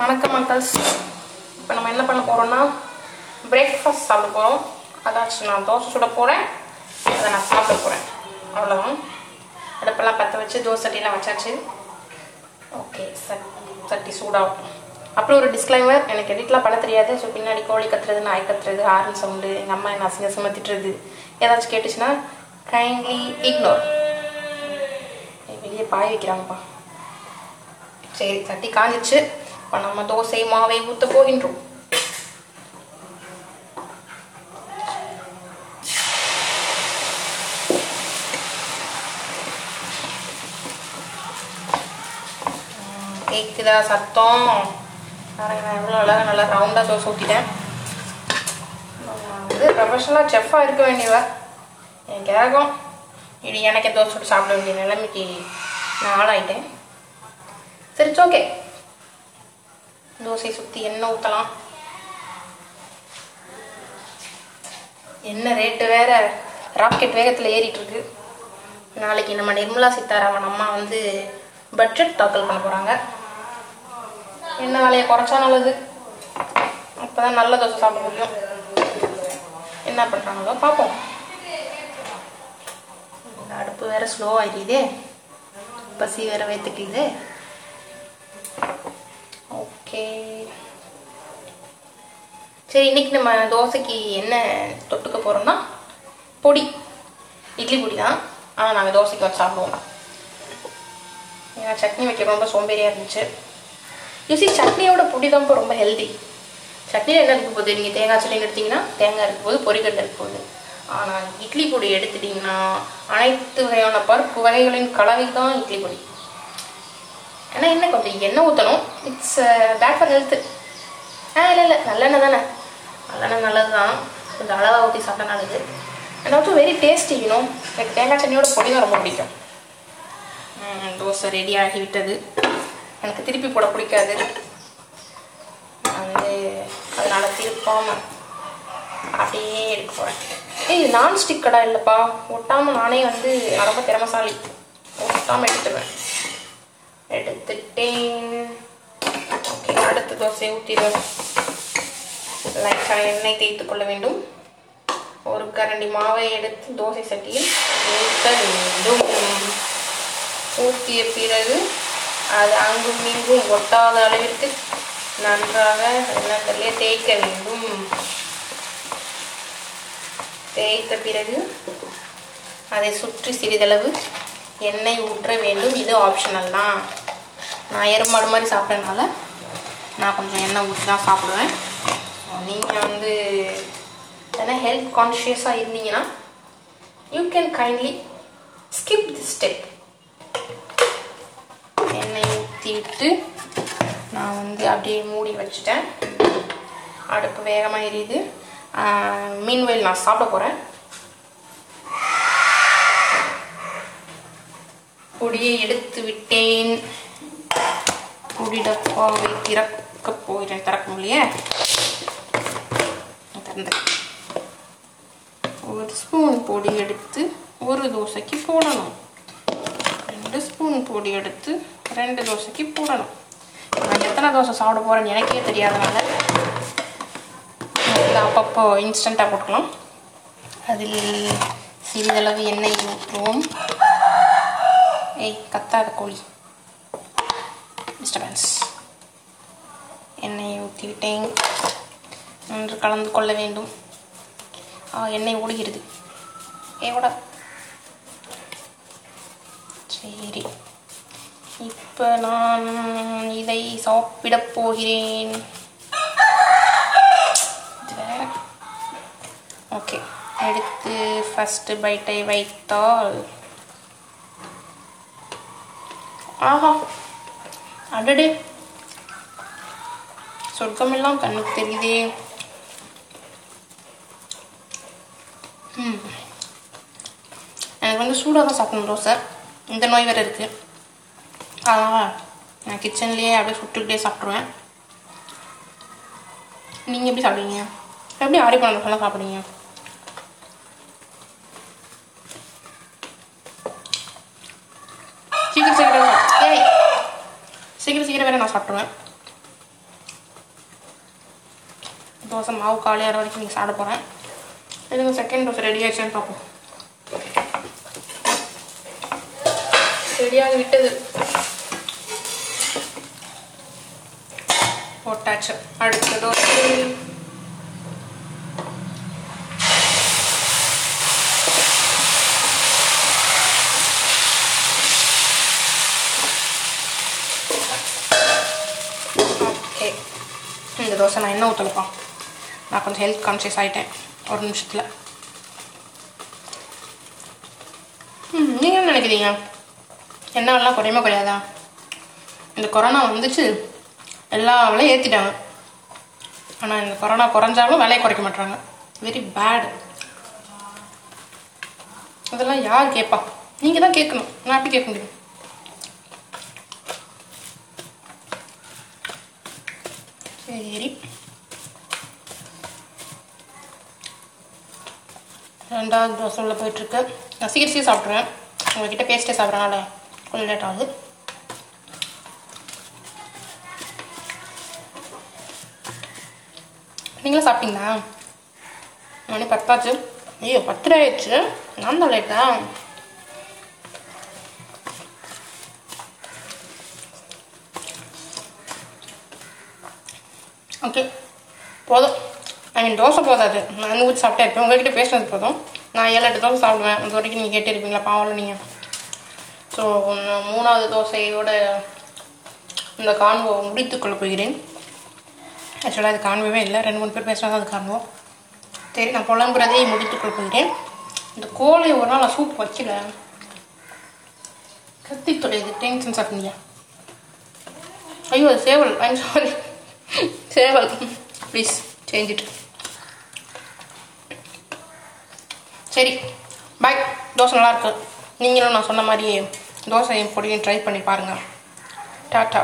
வணக்கம் மக்கள்ஸ் இப்போ நம்ம என்ன பண்ண போகிறோம்னா பிரேக்ஃபாஸ்ட் சாப்பிட போகிறோம் அதாச்சும் நான் தோசை சுட போகிறேன் அதை நான் சாப்பிட போகிறேன் அவ்வளோதான் அடுப்பெல்லாம் பற்ற வச்சு தோசை சட்டிலாம் வச்சாச்சு. ஓகே சட் சட்டி சூடாகும். அப்புறம் ஒரு டிஸ்க்ளைமர் எனக்கு எடிட்லாம் பண்ண தெரியாது. ஸோ பின்னாடி கோழி கத்துறது நாய் கத்துறது ஹார்ன் சவுண்டு எங்கள் அம்மா என்ன அசிங்க சுமத்திட்டுறது ஏதாச்சும் கேட்டுச்சுன்னா கைண்ட்லி இக்னோர் வெளியே பாய் வைக்கிறாங்கப்பா. சரி சட்டி காஞ்சிச்சு இப்போ நம்ம தோசை மாவை ஊற்ற போகின்றோம். கேக்குதா சத்தம்? பாருங்க நான் எவ்வளோ அழகாக நல்லா ரவுண்டாக தோசை ஊற்றிட்டேன் நான் வந்து ப்ரொஃபஷனலாக செஃப்பாக இருக்க வேண்டியவா என் கேகம் இது எனக்கே தோசை சாப்பிட வேண்டிய நிலைமைக்கு நான் ஆளாயிட்டேன். சரி ஓகே தோசை சுற்றி எண்ணெய் ஊற்றலாம் என்ன ரேட்டு வேற. ராக்கெட் வேகத்தில் ஏறிட்டு இருக்கு நாளைக்கு நம்ம நிர்மலா சீதாராமன் அம்மா வந்து பட்ஜெட் தாக்கல் பண்ண போகிறாங்க என்ன விலையை குறைச்சா நல்லது. அப்போ தான் நல்ல தோசை சாப்பிட முடியும். என்ன பண்ணுறாங்களோ பார்ப்போம். இந்த அடுப்பு வேற ஸ்லோ ஆகிடுதே பசி வேற வைத்துக்கிது ஓகே சரி இன்னைக்கு நம்ம தோசைக்கு என்ன தொட்டுக்க போகிறோம்னா பொடி. இட்லி பொடி தான். ஆனால் நாங்கள் தோசைக்கு வச்சு சாப்பிடுவோம். ஏன்னா சட்னி வைக்க ரொம்ப சோம்பேறியாக இருந்துச்சு. யூசி சட்னியோட பொடி தான் இப்போ ரொம்ப ஹெல்தி சட்னியில் என்ன இருக்க போகுது நீங்கள் தேங்காய் சட்னி எடுத்தீங்கன்னா தேங்காய் இருக்க போது பொரிக்கடலை இருக்க போகுது ஆனால் இட்லி பொடி எடுத்துட்டிங்கன்னா அனைத்து வகையான பருப்பு வகைகளின் கலவை தான் இட்லி பொடி. ஏன்னா என்ன கொஞ்சம் எண்ணெய் ஊற்றணும் இட்ஸ் பேட் ஃபார் ஹெல்த்து ஆ இல்லை இல்லை நல்லெண்ணெய் தானே. நல்லெண்ணெய் நல்லது தான் கொஞ்சம் அளவாக ஊற்றி சாப்பிட்டா நல்லது. And also very tasty you know எனக்கு தேங்காய் சட்னியோட பொடி தான் ரொம்ப பிடிக்கும். தோசை ரெடி ஆகிவிட்டது எனக்கு திருப்பி போட பிடிக்காது. வந்து அதனால் திருப்பாம அப்படியே எடுக்க போகிறேன் ஏய் நான் ஸ்டிக் கடை இல்லைப்பா. ஒட்டாமல் நானே வந்து ரொம்ப திறமசாலி. ஒட்டாமல் எடுத்துருவேன். எடுத்துட்டேன் அடுத்த தோசையை ஊற்றிடுவேன் லைட்டாக எண்ணெய் தேய்த்து கொள்ள வேண்டும். ஒரு கரண்டி மாவை எடுத்து தோசை சட்டியில் ஊற்ற வேண்டும். ஊற்றிய பிறகு அது அங்கும் இங்கும் ஒட்டாத அளவிற்கு நன்றாக எண்ணெய் தேய்க்க வேண்டும். தேய்த்த பிறகு அதை சுற்றி சிறிதளவு எண்ணெய் ஊற்ற வேண்டும். இது ஆப்ஷனல் தான். நான் எறும்பாடு மாதிரி சாப்பிட்றதுனால நான் கொஞ்சம் எண்ணெய் ஊற்றி தான் சாப்பிடுவேன். நீங்கள் வந்து ஏன்னா ஹெல்த் கான்ஷியஸாக இருந்தீங்கன்னா you can kindly skip the step எண்ணெய் ஊற்றி விட்டு நான் வந்து அப்படியே மூடி வச்சுட்டேன். அடுப்பு வேகமாக எரியுது. மீன்வெயில் நான் சாப்பிட போகிறேன் பொடியை எடுத்து விட்டேன். பொடி டப்பாவை திறக்க போகிறேன் திறக்க முடியலையே திறந்தேன் ஒரு ஸ்பூன் பொடி எடுத்து ஒரு தோசைக்கு போடணும். ரெண்டு ஸ்பூன் பொடி எடுத்து ரெண்டு தோசைக்கு போடணும். நான் எத்தனை தோசை சாப்பிட போகிறேன்னு எனக்கே தெரியாதனால அப்பப்போ இன்ஸ்டண்ட்டாக போட்டுக்கலாம் அதில் சிறிதளவு எண்ணெய் ஊற்றுவோம் ஏய் கத்தாத கோழி. டிஸ்டபன்ஸ் எண்ணெயை ஊற்றிவிட்டேன் நன்று கலந்து கொள்ள வேண்டும். எண்ணெய் ஓடுகிறது. ஏ சரி. இப்போ நான் இதை சாப்பிடப் போகிறேன். ஓகே. எடுத்து ஃபஸ்ட்டு பைட்டை வைத்தால். ஆஹா. அடடே. சொர்க்கமெல்லாம் கண்ணுக்கு தெரியுதே. ம். எனக்கு வந்து சூடாக தான் சாப்பிடணும் தோசை இந்த நோய் வேறு இருக்குது அதனால் நான் கிச்சன்லேயே அப்படியே சுட்டுக்கிட்டே சாப்பிட்ருவேன் நீங்கள் எப்படி சாப்பிடுவீங்க? எப்படி ஆரி பண்ண சாப்பிடுவீங்க? சீக்கிரம் சீக்கிரம் சீக்கிரம் சீக்கிரம் வேறு நான் சாப்பிடுவேன் தோசை மாவு காலையாகிற வரைக்கும் நீங்கள் சாப்பிட போகிறேன் இதுக்கு செகண்ட் தோசை ரெடி ஆகிடுச்சுன்னு பார்ப்போம் ரெடியாக விட்டது. போட்டாச்சு. அடுத்த தோசை இந்த தோசை நான் என்ன ஊற்றலப்பா நான் கொஞ்சம் ஹெல்த் கான்ஷியஸ் ஆகிட்டேன் ஒரு நிமிஷத்தில். நீங்கள் என்ன நினைக்கிறீங்க? எண்ணெயெல்லாம் குறையுமா குறையாதா? இந்த கொரோனா வந்துச்சு. எல்லா விலையும் ஏற்றிட்டாங்க ஆனால் இந்த கொரோனா குறைஞ்சாலும் விலையை குறைக்க மாட்டாங்க வெரி பேடு அதெல்லாம் யார் கேட்பா நீங்கள் தான் கேட்கணும். நான் எப்படி கேட்க முடியும்? சரி. ரெண்டாவது தோசை உள்ள போயிட்டுருக்கு. நான் சீக்கிரம் சாப்பிட்ருவேன் உங்கள்கிட்ட பேஸ்ட்டே சாப்பிட்றனால கொஞ்சம் லேட் ஆகுது. நீங்களும் சாப்பிட்டீங்களா? மணி பத்தாச்சு. ஐயோ பத்து ஆயிடுச்சு. நான் தான் லேட்டா ஓகே. போதும். ஐ மீன் தோசை போதாது. நான் ஊற்றி சாப்பிட்டே இருப்பேன் உங்கள்கிட்ட பேசுனது போதும். நான் ஏழு எட்டு தோசை சாப்பிடுவேன். அது வரைக்கும் நீங்கள் கேட்டிருப்பீங்களா? பாவம் நீங்கள் ஸோ மூணாவது தோசையோட இந்த கான்வோ முடித்துக்கொள்ள போகிறேன். ஆக்சுவலாக அது காண்பவே இல்லை. ரெண்டு மூணு பேர் பேசுகிறாங்க அது காண்போம் சரி நான் புலம்புறதே முடித்துக்கொள்ள போகிறேன். இந்த கோழி ஒரு நாள் நான் சூப் வச்சுல கத்தி தொலைது டென்ஷன் சாப்பிட்டீங்க ஐயோ அது சேவல். ஐம் சாரி சேவல் ப்ளீஸ் சேஞ்ச் இட் சரி பாய் தோசை நல்லாயிருக்கு நீங்களும் நான் சொன்ன மாதிரியே தோசையும் பொடியும் ட்ரை பண்ணி பாருங்கள் டாட்டா